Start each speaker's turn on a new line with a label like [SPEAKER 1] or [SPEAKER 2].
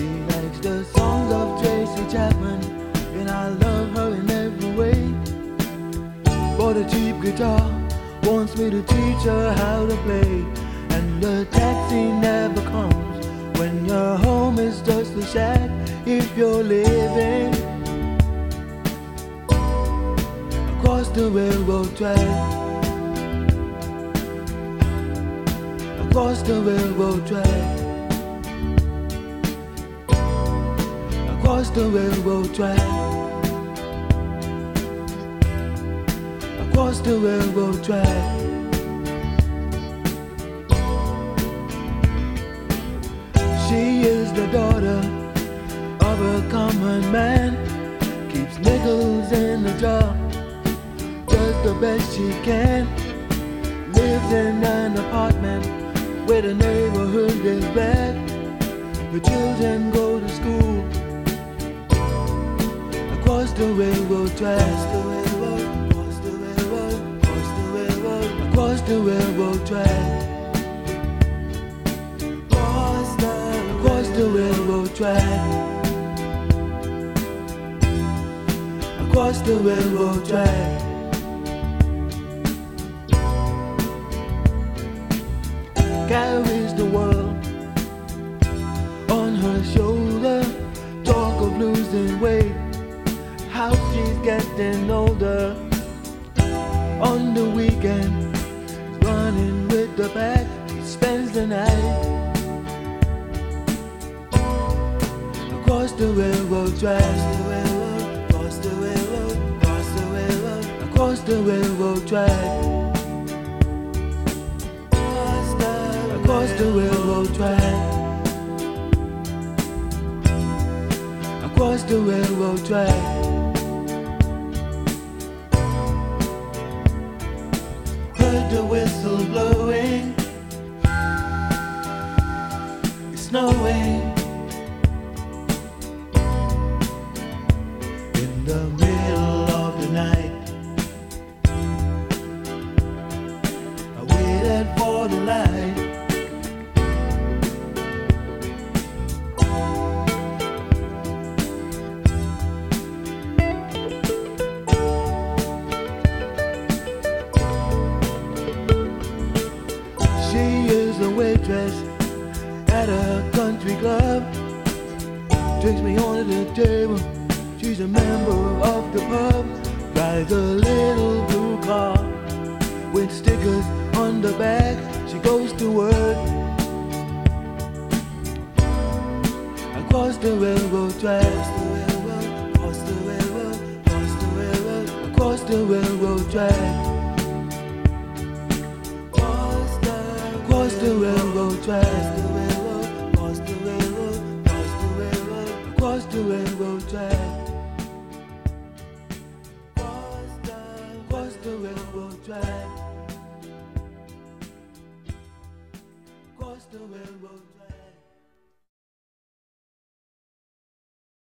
[SPEAKER 1] She likes the songs of Tracy Chapman, and I love her in every way. Bought a cheap guitar, wants me to teach her how to play, and the taxi never comes. When your home is just a shack, if you're living across the railroad track. across the railroad track. Across the railroad track. Across the railroad track. She is the daughter of a common man. Keeps nickels in the jar, does the best she can. Lives in an apartment where the neighborhood is bad. The children go the railroad tracks. Across the railroad, across the railroad, across the railroad track. Across the, railroad track. Across the railroad track. Carries getting older. On the weekend, running with the pack, he spends the night across the railroad tracks. Across the railroad, across the railroad, across the railroad track. Across the railroad track. Across the railroad track. It's snowing. In the middle of the night. I waited for the light. She is a waitress at a country club. Takes me onto the table. She's a member of the pub. Drives a little blue car with stickers on the back. She goes to work across the railroad tracks. Across the railroad, across the railroad, across the railroad track. Across the, railroad. the railroad line.